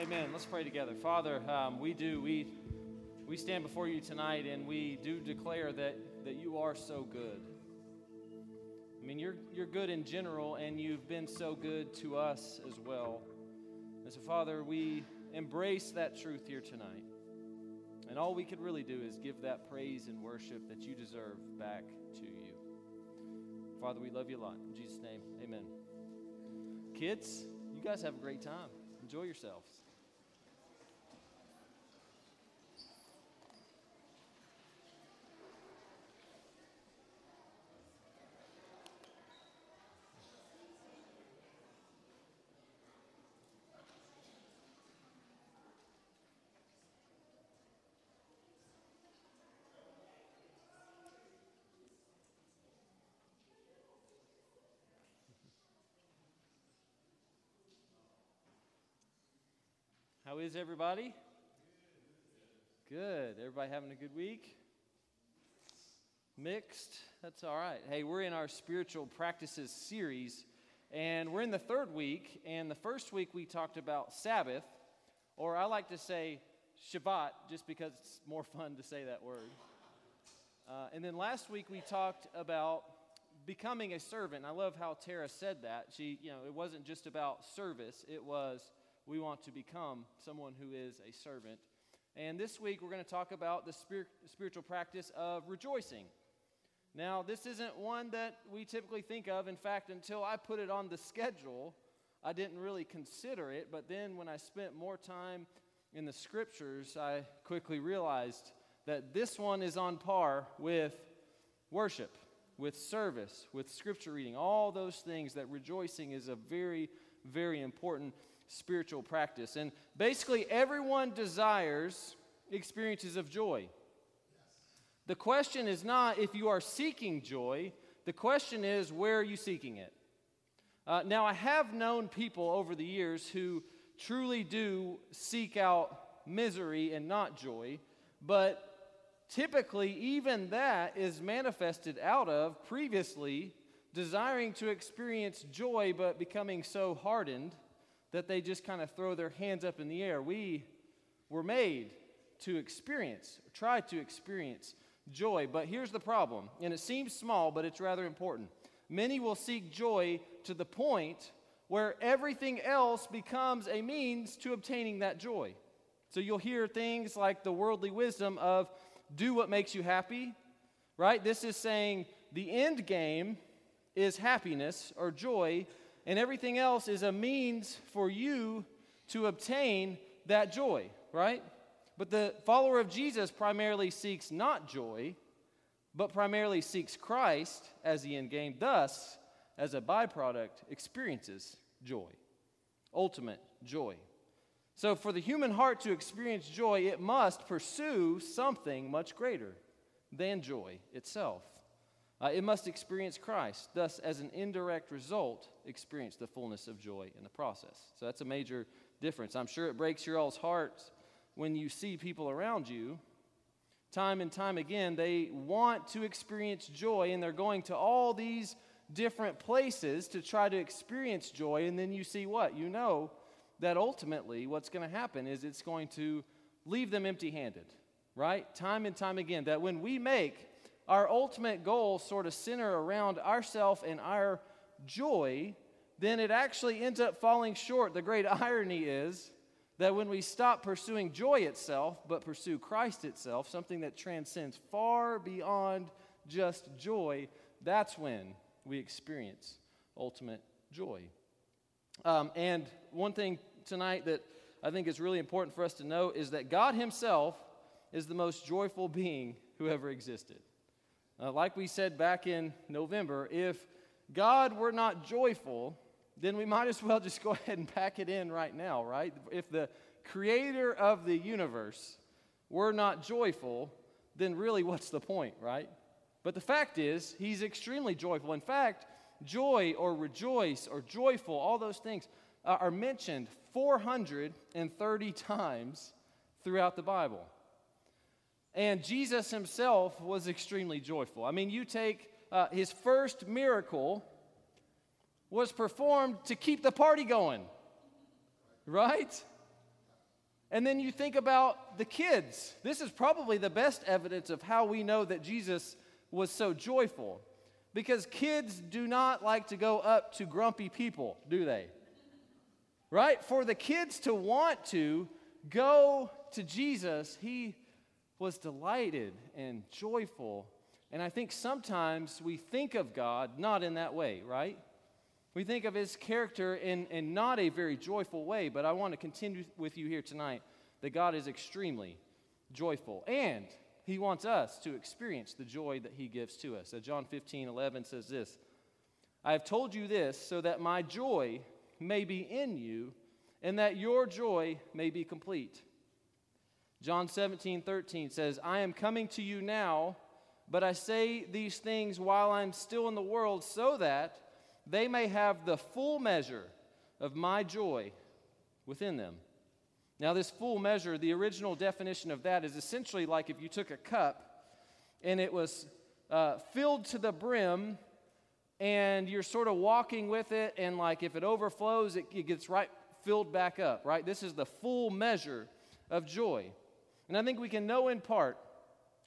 Amen. Let's pray together. Father, um, we do. We, we stand before you tonight and we do declare that, that you are so good. I mean, you're, you're good in general, and you've been so good to us as well. And so, Father, we embrace that truth here tonight. And all we could really do is give that praise and worship that you deserve back to you. Father, we love you a lot. In Jesus' name, amen. Kids, you guys have a great time. Enjoy yourselves. How is everybody? Good. Everybody having a good week? Mixed? That's all right. Hey, we're in our spiritual practices series, and we're in the third week. And the first week we talked about Sabbath, or I like to say Shabbat, just because it's more fun to say that word. Uh, and then last week we talked about becoming a servant. I love how Tara said that. She, you know, it wasn't just about service, it was we want to become someone who is a servant. And this week we're going to talk about the spirit, spiritual practice of rejoicing. Now, this isn't one that we typically think of. In fact, until I put it on the schedule, I didn't really consider it. But then when I spent more time in the scriptures, I quickly realized that this one is on par with worship, with service, with scripture reading, all those things that rejoicing is a very, very important spiritual practice. And basically, everyone desires experiences of joy. The question is not if you are seeking joy, the question is where are you seeking it? Uh, now, I have known people over the years who truly do seek out misery and not joy, but typically, even that is manifested out of previously desiring to experience joy but becoming so hardened that they just kind of throw their hands up in the air. We were made to experience, try to experience joy. But here's the problem, and it seems small, but it's rather important. Many will seek joy to the point where everything else becomes a means to obtaining that joy. So you'll hear things like the worldly wisdom of do what makes you happy, right? This is saying the end game is happiness or joy, and everything else is a means for you to obtain that joy, right? But the follower of Jesus primarily seeks not joy, but primarily seeks Christ as the end game, thus, as a byproduct, experiences joy, ultimate joy. So, for the human heart to experience joy, it must pursue something much greater than joy itself. Uh, it must experience Christ, thus, as an indirect result, experience the fullness of joy in the process. So that's a major difference. I'm sure it breaks your all's hearts when you see people around you, time and time again, they want to experience joy and they're going to all these different places to try to experience joy. And then you see what? You know that ultimately what's going to happen is it's going to leave them empty handed, right? Time and time again. That when we make our ultimate goals sort of center around ourself and our joy, then it actually ends up falling short. The great irony is that when we stop pursuing joy itself, but pursue Christ itself, something that transcends far beyond just joy, that's when we experience ultimate joy. Um, and one thing tonight that I think is really important for us to know is that God Himself is the most joyful being who ever existed. Uh, like we said back in November, if God were not joyful, then we might as well just go ahead and pack it in right now, right? If the creator of the universe were not joyful, then really what's the point, right? But the fact is, he's extremely joyful. In fact, joy or rejoice or joyful, all those things uh, are mentioned 430 times throughout the Bible. And Jesus himself was extremely joyful. I mean, you take uh, his first miracle was performed to keep the party going, right? And then you think about the kids. This is probably the best evidence of how we know that Jesus was so joyful. Because kids do not like to go up to grumpy people, do they? Right? For the kids to want to go to Jesus, he was delighted and joyful. And I think sometimes we think of God not in that way, right? We think of his character in, in not a very joyful way, but I want to continue with you here tonight that God is extremely joyful. And he wants us to experience the joy that he gives to us. So John 15, 11 says this I have told you this so that my joy may be in you and that your joy may be complete. John 17, 13 says, I am coming to you now, but I say these things while I'm still in the world so that they may have the full measure of my joy within them. Now, this full measure, the original definition of that is essentially like if you took a cup and it was uh, filled to the brim and you're sort of walking with it, and like if it overflows, it, it gets right filled back up, right? This is the full measure of joy. And I think we can know in part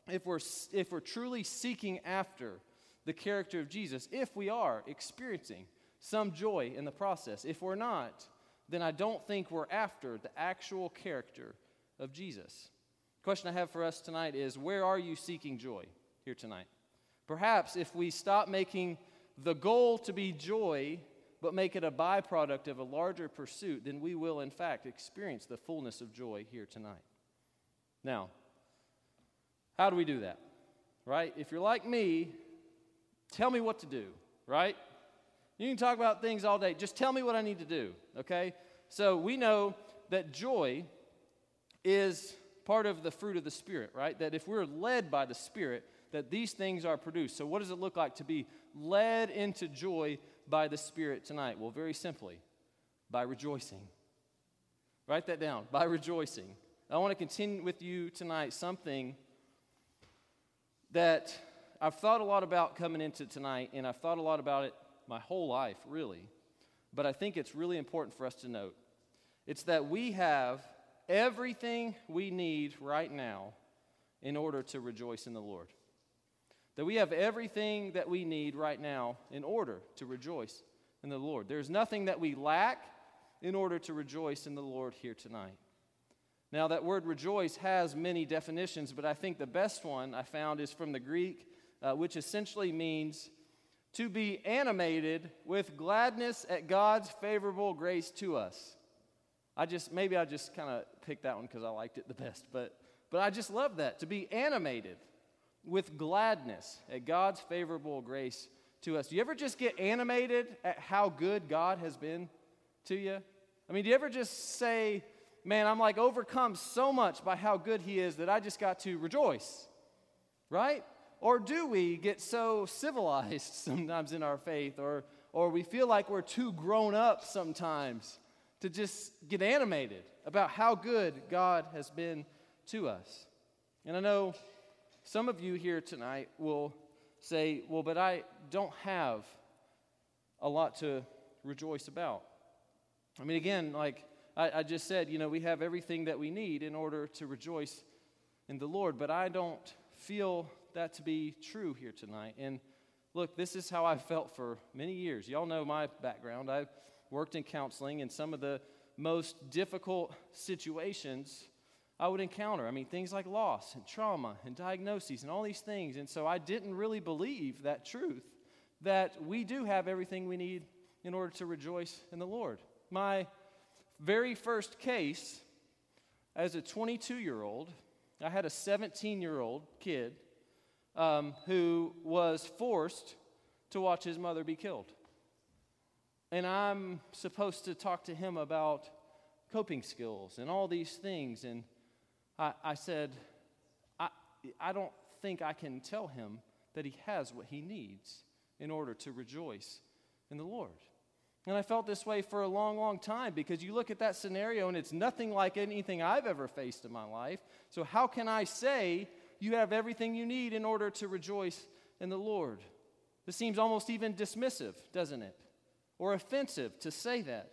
if we're, if we're truly seeking after the character of Jesus if we are experiencing some joy in the process. If we're not, then I don't think we're after the actual character of Jesus. The question I have for us tonight is where are you seeking joy here tonight? Perhaps if we stop making the goal to be joy, but make it a byproduct of a larger pursuit, then we will, in fact, experience the fullness of joy here tonight. Now, how do we do that? Right? If you're like me, Tell me what to do, right? You can talk about things all day. Just tell me what I need to do, okay? So we know that joy is part of the fruit of the Spirit, right? That if we're led by the Spirit, that these things are produced. So, what does it look like to be led into joy by the Spirit tonight? Well, very simply, by rejoicing. Write that down by rejoicing. I want to continue with you tonight something that I've thought a lot about coming into tonight, and I've thought a lot about it my whole life, really. But I think it's really important for us to note it's that we have everything we need right now in order to rejoice in the Lord. That we have everything that we need right now in order to rejoice in the Lord. There's nothing that we lack in order to rejoice in the Lord here tonight. Now, that word rejoice has many definitions, but I think the best one I found is from the Greek uh, which essentially means to be animated with gladness at God's favorable grace to us. I just, maybe I just kind of picked that one because I liked it the best, but, but I just love that to be animated with gladness at God's favorable grace to us. Do you ever just get animated at how good God has been to you? I mean, do you ever just say, man, I'm like overcome so much by how good He is that I just got to rejoice? Right? Or do we get so civilized sometimes in our faith, or, or we feel like we're too grown up sometimes to just get animated about how good God has been to us? And I know some of you here tonight will say, well, but I don't have a lot to rejoice about. I mean, again, like I, I, just said, you know, we have everything that we need in order to rejoice in the Lord, but I don't feel that to be true here tonight. And look, this is how I felt for many years. Y'all know my background. I've worked in counseling, and some of the most difficult situations I would encounter. I mean, things like loss and trauma and diagnoses and all these things. And so I didn't really believe that truth that we do have everything we need in order to rejoice in the Lord. My very first case as a 22 year old, I had a 17 year old kid um, who was forced to watch his mother be killed. And I'm supposed to talk to him about coping skills and all these things. And I, I said, I, I don't think I can tell him that he has what he needs in order to rejoice in the Lord. And I felt this way for a long, long time because you look at that scenario and it's nothing like anything I've ever faced in my life. So, how can I say you have everything you need in order to rejoice in the Lord. This seems almost even dismissive, doesn't it? Or offensive to say that.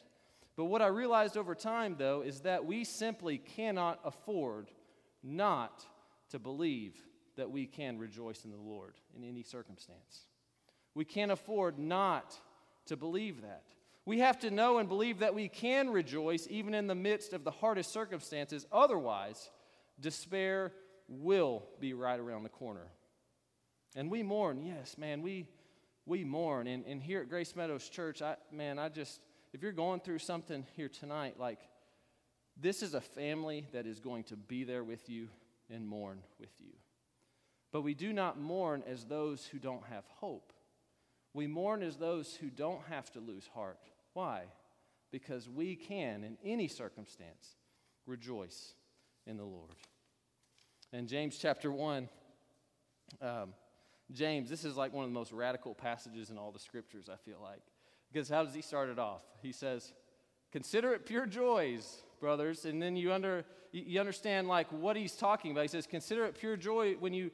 But what I realized over time, though, is that we simply cannot afford not to believe that we can rejoice in the Lord in any circumstance. We can't afford not to believe that. We have to know and believe that we can rejoice even in the midst of the hardest circumstances. Otherwise, despair will be right around the corner. And we mourn, yes, man, we, we mourn. And, and here at Grace Meadows Church, I, man, I just, if you're going through something here tonight, like this is a family that is going to be there with you and mourn with you. But we do not mourn as those who don't have hope. We mourn as those who don't have to lose heart. Why? Because we can, in any circumstance, rejoice in the Lord. In James chapter 1, um, James, this is like one of the most radical passages in all the scriptures, I feel like. Because how does he start it off? He says, Consider it pure joys, brothers. And then you, under, you understand like what he's talking about. He says, Consider it pure joy when you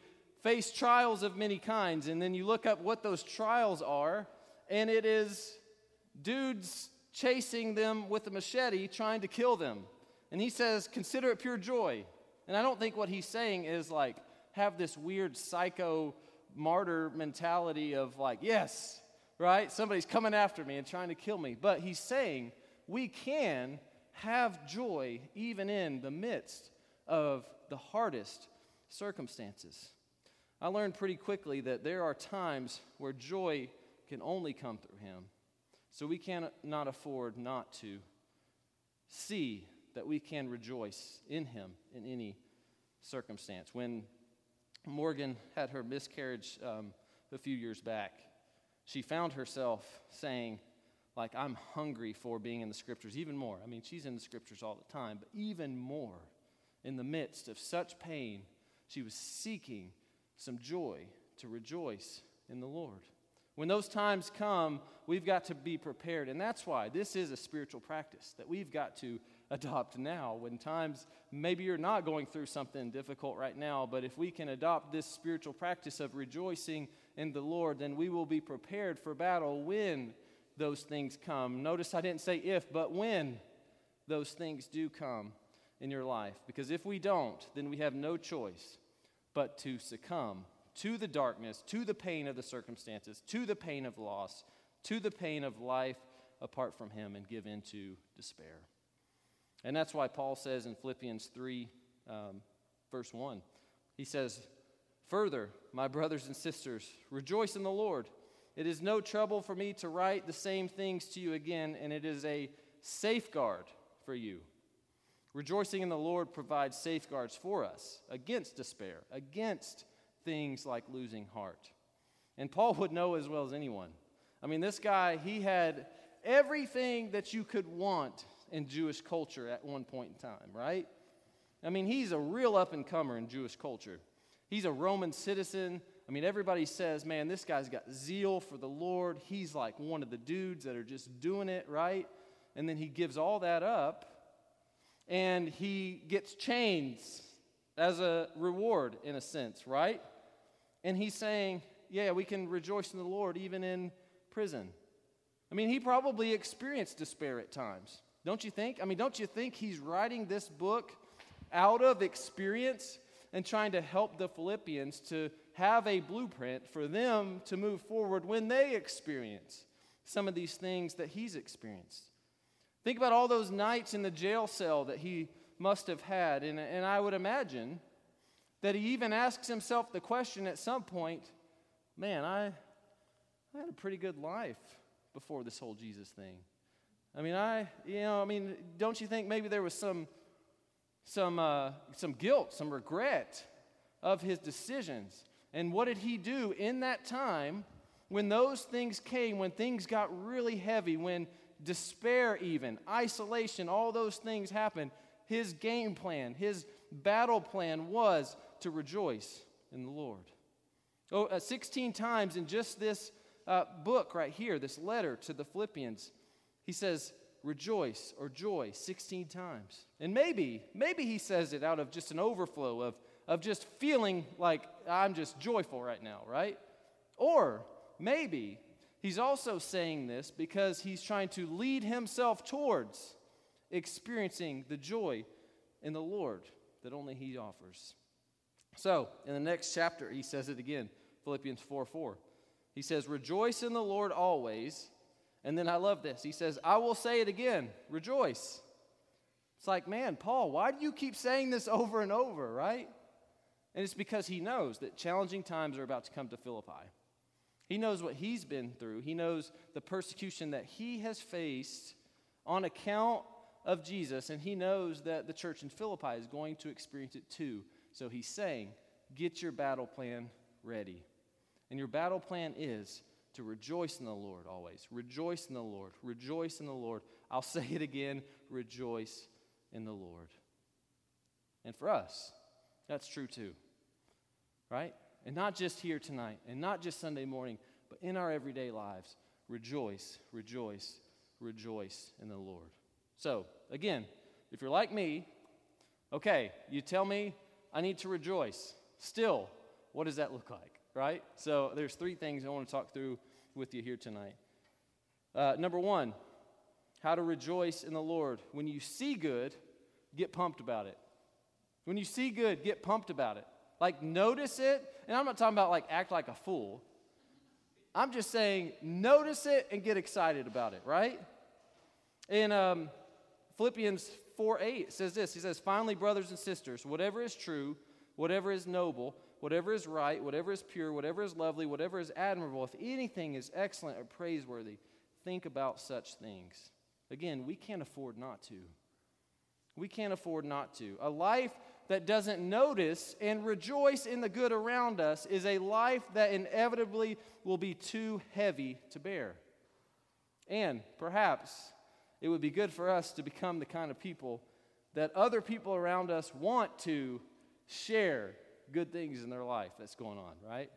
face trials of many kinds. And then you look up what those trials are, and it is dudes chasing them with a machete trying to kill them. And he says, Consider it pure joy. And I don't think what he's saying is like, have this weird psycho martyr mentality of like, yes, right? Somebody's coming after me and trying to kill me. But he's saying we can have joy even in the midst of the hardest circumstances. I learned pretty quickly that there are times where joy can only come through him. So we cannot afford not to see that we can rejoice in him in any circumstance. When Morgan had her miscarriage um, a few years back, she found herself saying, like, I'm hungry for being in the scriptures even more. I mean, she's in the scriptures all the time, but even more in the midst of such pain, she was seeking some joy to rejoice in the Lord. When those times come, we've got to be prepared. And that's why this is a spiritual practice that we've got to adopt now. When times, maybe you're not going through something difficult right now, but if we can adopt this spiritual practice of rejoicing in the Lord, then we will be prepared for battle when those things come. Notice I didn't say if, but when those things do come in your life. Because if we don't, then we have no choice but to succumb to the darkness, to the pain of the circumstances, to the pain of loss, to the pain of life apart from Him, and give in to despair. And that's why Paul says in Philippians 3, um, verse 1, he says, Further, my brothers and sisters, rejoice in the Lord. It is no trouble for me to write the same things to you again, and it is a safeguard for you. Rejoicing in the Lord provides safeguards for us against despair, against things like losing heart. And Paul would know as well as anyone. I mean, this guy, he had everything that you could want in Jewish culture at one point in time, right? I mean, he's a real up and comer in Jewish culture. He's a Roman citizen. I mean, everybody says, man, this guy's got zeal for the Lord. He's like one of the dudes that are just doing it, right? And then he gives all that up and he gets chains as a reward, in a sense, right? And he's saying, yeah, we can rejoice in the Lord even in prison. I mean, he probably experienced despair at times, don't you think? I mean, don't you think he's writing this book out of experience? and trying to help the Philippians to have a blueprint for them to move forward when they experience some of these things that he's experienced. Think about all those nights in the jail cell that he must have had. And, and I would imagine that he even asks himself the question at some point man, I, I had a pretty good life before this whole Jesus thing. I mean, I, you know, I mean, don't you think maybe there was some some, uh, some guilt, some regret of his decisions. And what did he do in that time when those things came, when things got really heavy, when despair, even isolation, all those things happen. His game plan, his battle plan was to rejoice in the Lord. Oh, uh, 16 times in just this uh, book right here, this letter to the Philippians, he says, rejoice or joy 16 times. And maybe, maybe he says it out of just an overflow of, of just feeling like I'm just joyful right now, right? Or maybe he's also saying this because he's trying to lead himself towards experiencing the joy in the Lord that only he offers. So, in the next chapter, he says it again Philippians 4 4. He says, Rejoice in the Lord always. And then I love this. He says, I will say it again, rejoice. It's like, man, Paul, why do you keep saying this over and over, right? And it's because he knows that challenging times are about to come to Philippi. He knows what he's been through, he knows the persecution that he has faced on account of Jesus, and he knows that the church in Philippi is going to experience it too. So he's saying, Get your battle plan ready. And your battle plan is to rejoice in the Lord always. Rejoice in the Lord. Rejoice in the Lord. I'll say it again rejoice in the Lord. And for us, that's true too right? And not just here tonight, and not just Sunday morning, but in our everyday lives. Rejoice, rejoice, rejoice in the Lord. So, again, if you're like me, okay, you tell me I need to rejoice. Still, what does that look like, right? So, there's three things I want to talk through with you here tonight. Uh, number one, how to rejoice in the Lord. When you see good, get pumped about it. When you see good, get pumped about it. Like, notice it. And I'm not talking about like act like a fool. I'm just saying, notice it and get excited about it, right? In um, Philippians 4 8 says this He says, Finally, brothers and sisters, whatever is true, whatever is noble, whatever is right, whatever is pure, whatever is lovely, whatever is admirable, if anything is excellent or praiseworthy, think about such things. Again, we can't afford not to. We can't afford not to. A life that doesn't notice and rejoice in the good around us is a life that inevitably will be too heavy to bear. And perhaps it would be good for us to become the kind of people that other people around us want to share good things in their life that's going on, right?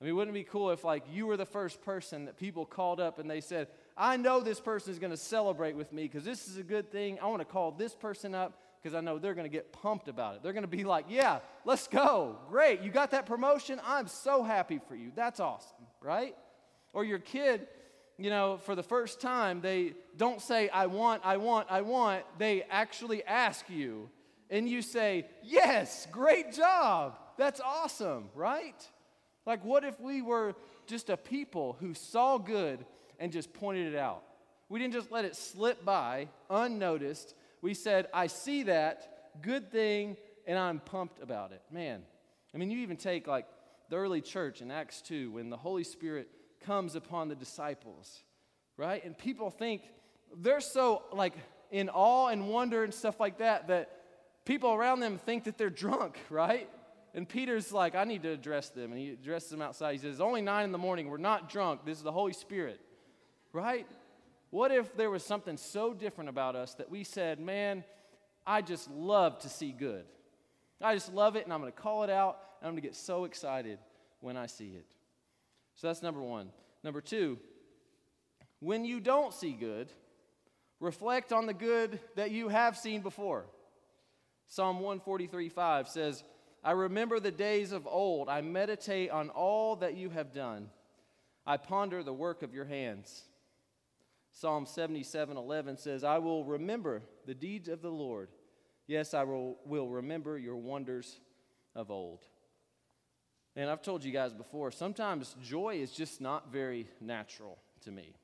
I mean, wouldn't it be cool if, like, you were the first person that people called up and they said, I know this person is going to celebrate with me because this is a good thing. I want to call this person up because I know they're going to get pumped about it. They're going to be like, yeah, let's go. Great. You got that promotion. I'm so happy for you. That's awesome, right? Or your kid, you know, for the first time, they don't say, I want, I want, I want. They actually ask you. And you say, yes, great job. That's awesome, right? Like, what if we were just a people who saw good and just pointed it out? We didn't just let it slip by unnoticed we said, I see that, good thing, and I'm pumped about it. Man, I mean, you even take like the early church in Acts 2 when the Holy Spirit comes upon the disciples, right? And people think they're so like in awe and wonder and stuff like that that people around them think that they're drunk, right? And Peter's like, I need to address them. And he addresses them outside. He says, It's only nine in the morning. We're not drunk. This is the Holy Spirit, right? What if there was something so different about us that we said, man, I just love to see good? I just love it, and I'm going to call it out, and I'm going to get so excited when I see it. So that's number one. Number two, when you don't see good, reflect on the good that you have seen before. Psalm 143 5 says, I remember the days of old. I meditate on all that you have done. I ponder the work of your hands. Psalm 77 11 says, I will remember the deeds of the Lord. Yes, I will, will remember your wonders of old. And I've told you guys before, sometimes joy is just not very natural to me.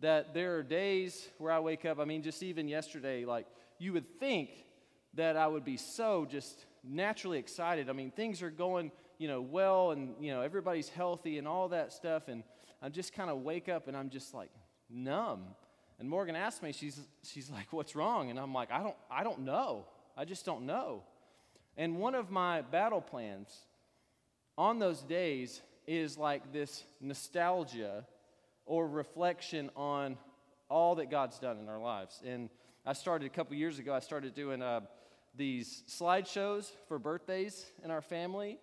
That there are days where I wake up, I mean, just even yesterday, like you would think that I would be so just naturally excited. I mean, things are going, you know, well and, you know, everybody's healthy and all that stuff. And I just kind of wake up and I'm just like, numb. And Morgan asked me, she's, she's like, what's wrong? And I'm like, I don't, I don't know. I just don't know. And one of my battle plans on those days is like this nostalgia or reflection on all that God's done in our lives. And I started a couple years ago, I started doing uh, these slideshows for birthdays in our family.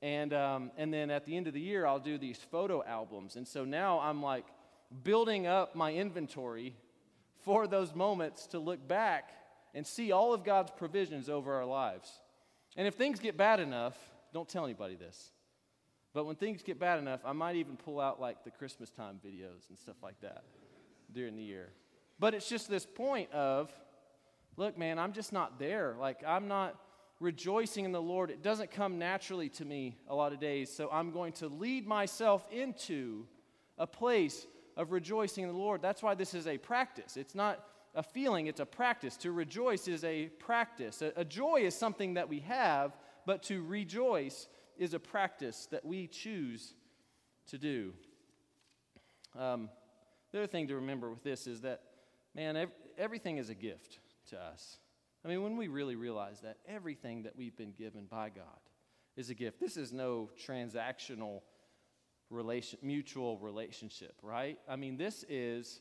And, um, and then at the end of the year, I'll do these photo albums. And so now I'm like building up my inventory for those moments to look back and see all of God's provisions over our lives. And if things get bad enough, don't tell anybody this. But when things get bad enough, I might even pull out like the Christmas time videos and stuff like that during the year. But it's just this point of, look, man, I'm just not there. Like, I'm not rejoicing in the Lord. It doesn't come naturally to me a lot of days. So I'm going to lead myself into a place of rejoicing in the Lord. That's why this is a practice. It's not a feeling, it's a practice. To rejoice is a practice. A, a joy is something that we have, but to rejoice is a practice that we choose to do. Um, the other thing to remember with this is that, man, ev- everything is a gift to us. I mean, when we really realize that everything that we've been given by God is a gift, this is no transactional relation, mutual relationship, right? I mean, this is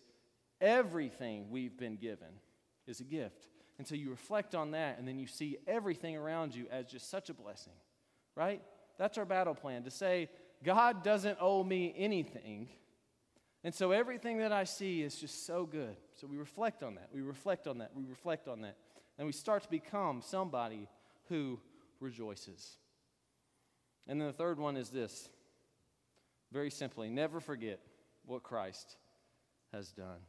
everything we've been given is a gift. And so you reflect on that, and then you see everything around you as just such a blessing, right? That's our battle plan to say, God doesn't owe me anything. And so everything that I see is just so good. So we reflect on that. We reflect on that. We reflect on that. And we start to become somebody who rejoices. And then the third one is this very simply never forget what Christ has done.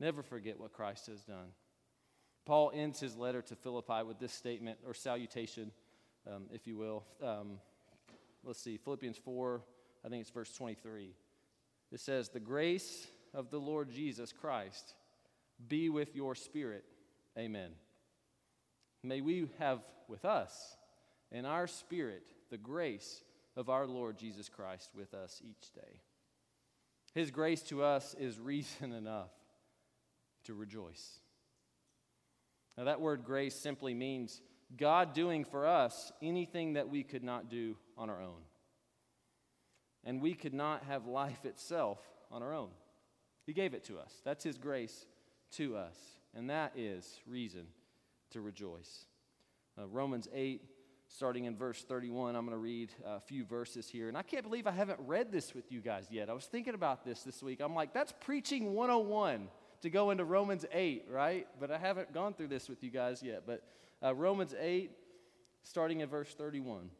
Never forget what Christ has done. Paul ends his letter to Philippi with this statement or salutation, um, if you will. Um, let's see, Philippians 4, I think it's verse 23. It says, The grace of the Lord Jesus Christ be with your spirit. Amen. May we have with us in our spirit the grace of our Lord Jesus Christ with us each day. His grace to us is reason enough to rejoice. Now, that word grace simply means God doing for us anything that we could not do on our own. And we could not have life itself on our own. He gave it to us. That's His grace to us. And that is reason to rejoice. Uh, Romans 8, starting in verse 31, I'm going to read a few verses here. And I can't believe I haven't read this with you guys yet. I was thinking about this this week. I'm like, that's preaching 101 to go into Romans 8, right? But I haven't gone through this with you guys yet. But uh, Romans 8, starting in verse 31.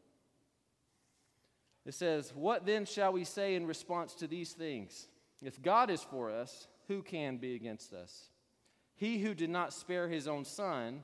It says, What then shall we say in response to these things? If God is for us, who can be against us? He who did not spare his own son,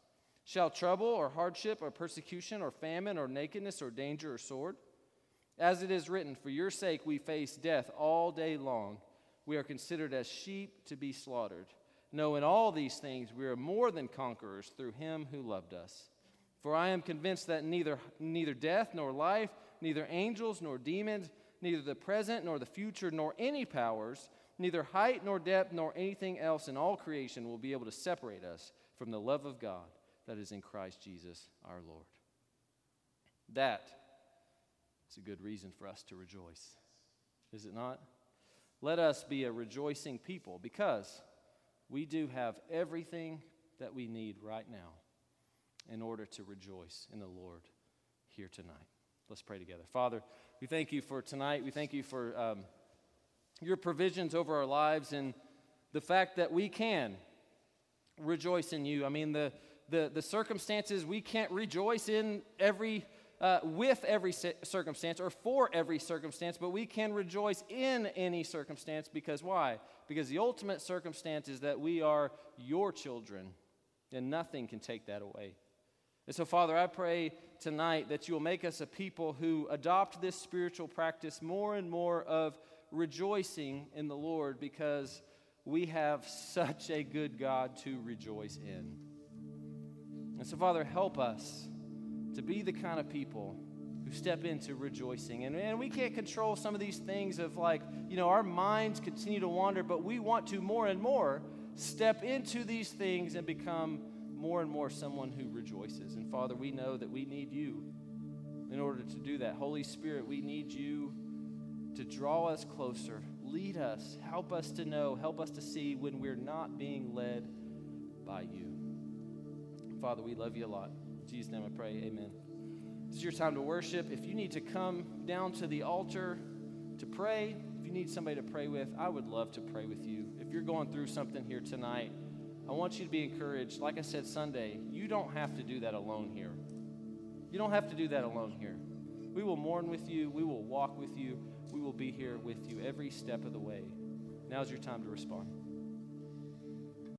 Shall trouble or hardship or persecution or famine or nakedness or danger or sword? As it is written, For your sake we face death all day long. We are considered as sheep to be slaughtered. No, in all these things we are more than conquerors through him who loved us. For I am convinced that neither, neither death nor life, neither angels nor demons, neither the present nor the future, nor any powers, neither height nor depth nor anything else in all creation will be able to separate us from the love of God that is in Christ Jesus our Lord. That is a good reason for us to rejoice, is it not? Let us be a rejoicing people because we do have everything that we need right now in order to rejoice in the Lord here tonight. Let's pray together. Father, we thank you for tonight. We thank you for um, your provisions over our lives and the fact that we can rejoice in you. I mean, the, the, the circumstances, we can't rejoice in every, uh, with every circumstance or for every circumstance, but we can rejoice in any circumstance because why? Because the ultimate circumstance is that we are your children, and nothing can take that away. And so, Father, I pray tonight that you will make us a people who adopt this spiritual practice more and more of rejoicing in the Lord because we have such a good God to rejoice in. And so, Father, help us to be the kind of people who step into rejoicing. And, and we can't control some of these things of like, you know, our minds continue to wander, but we want to more and more step into these things and become more and more someone who rejoices. And Father, we know that we need you in order to do that. Holy Spirit, we need you to draw us closer. Lead us. Help us to know. Help us to see when we're not being led by you. Father, we love you a lot. In Jesus' name I pray. Amen. This is your time to worship. If you need to come down to the altar to pray, if you need somebody to pray with, I would love to pray with you. If you're going through something here tonight, I want you to be encouraged. Like I said Sunday, you don't have to do that alone here. You don't have to do that alone here. We will mourn with you, we will walk with you, we will be here with you every step of the way. Now's your time to respond.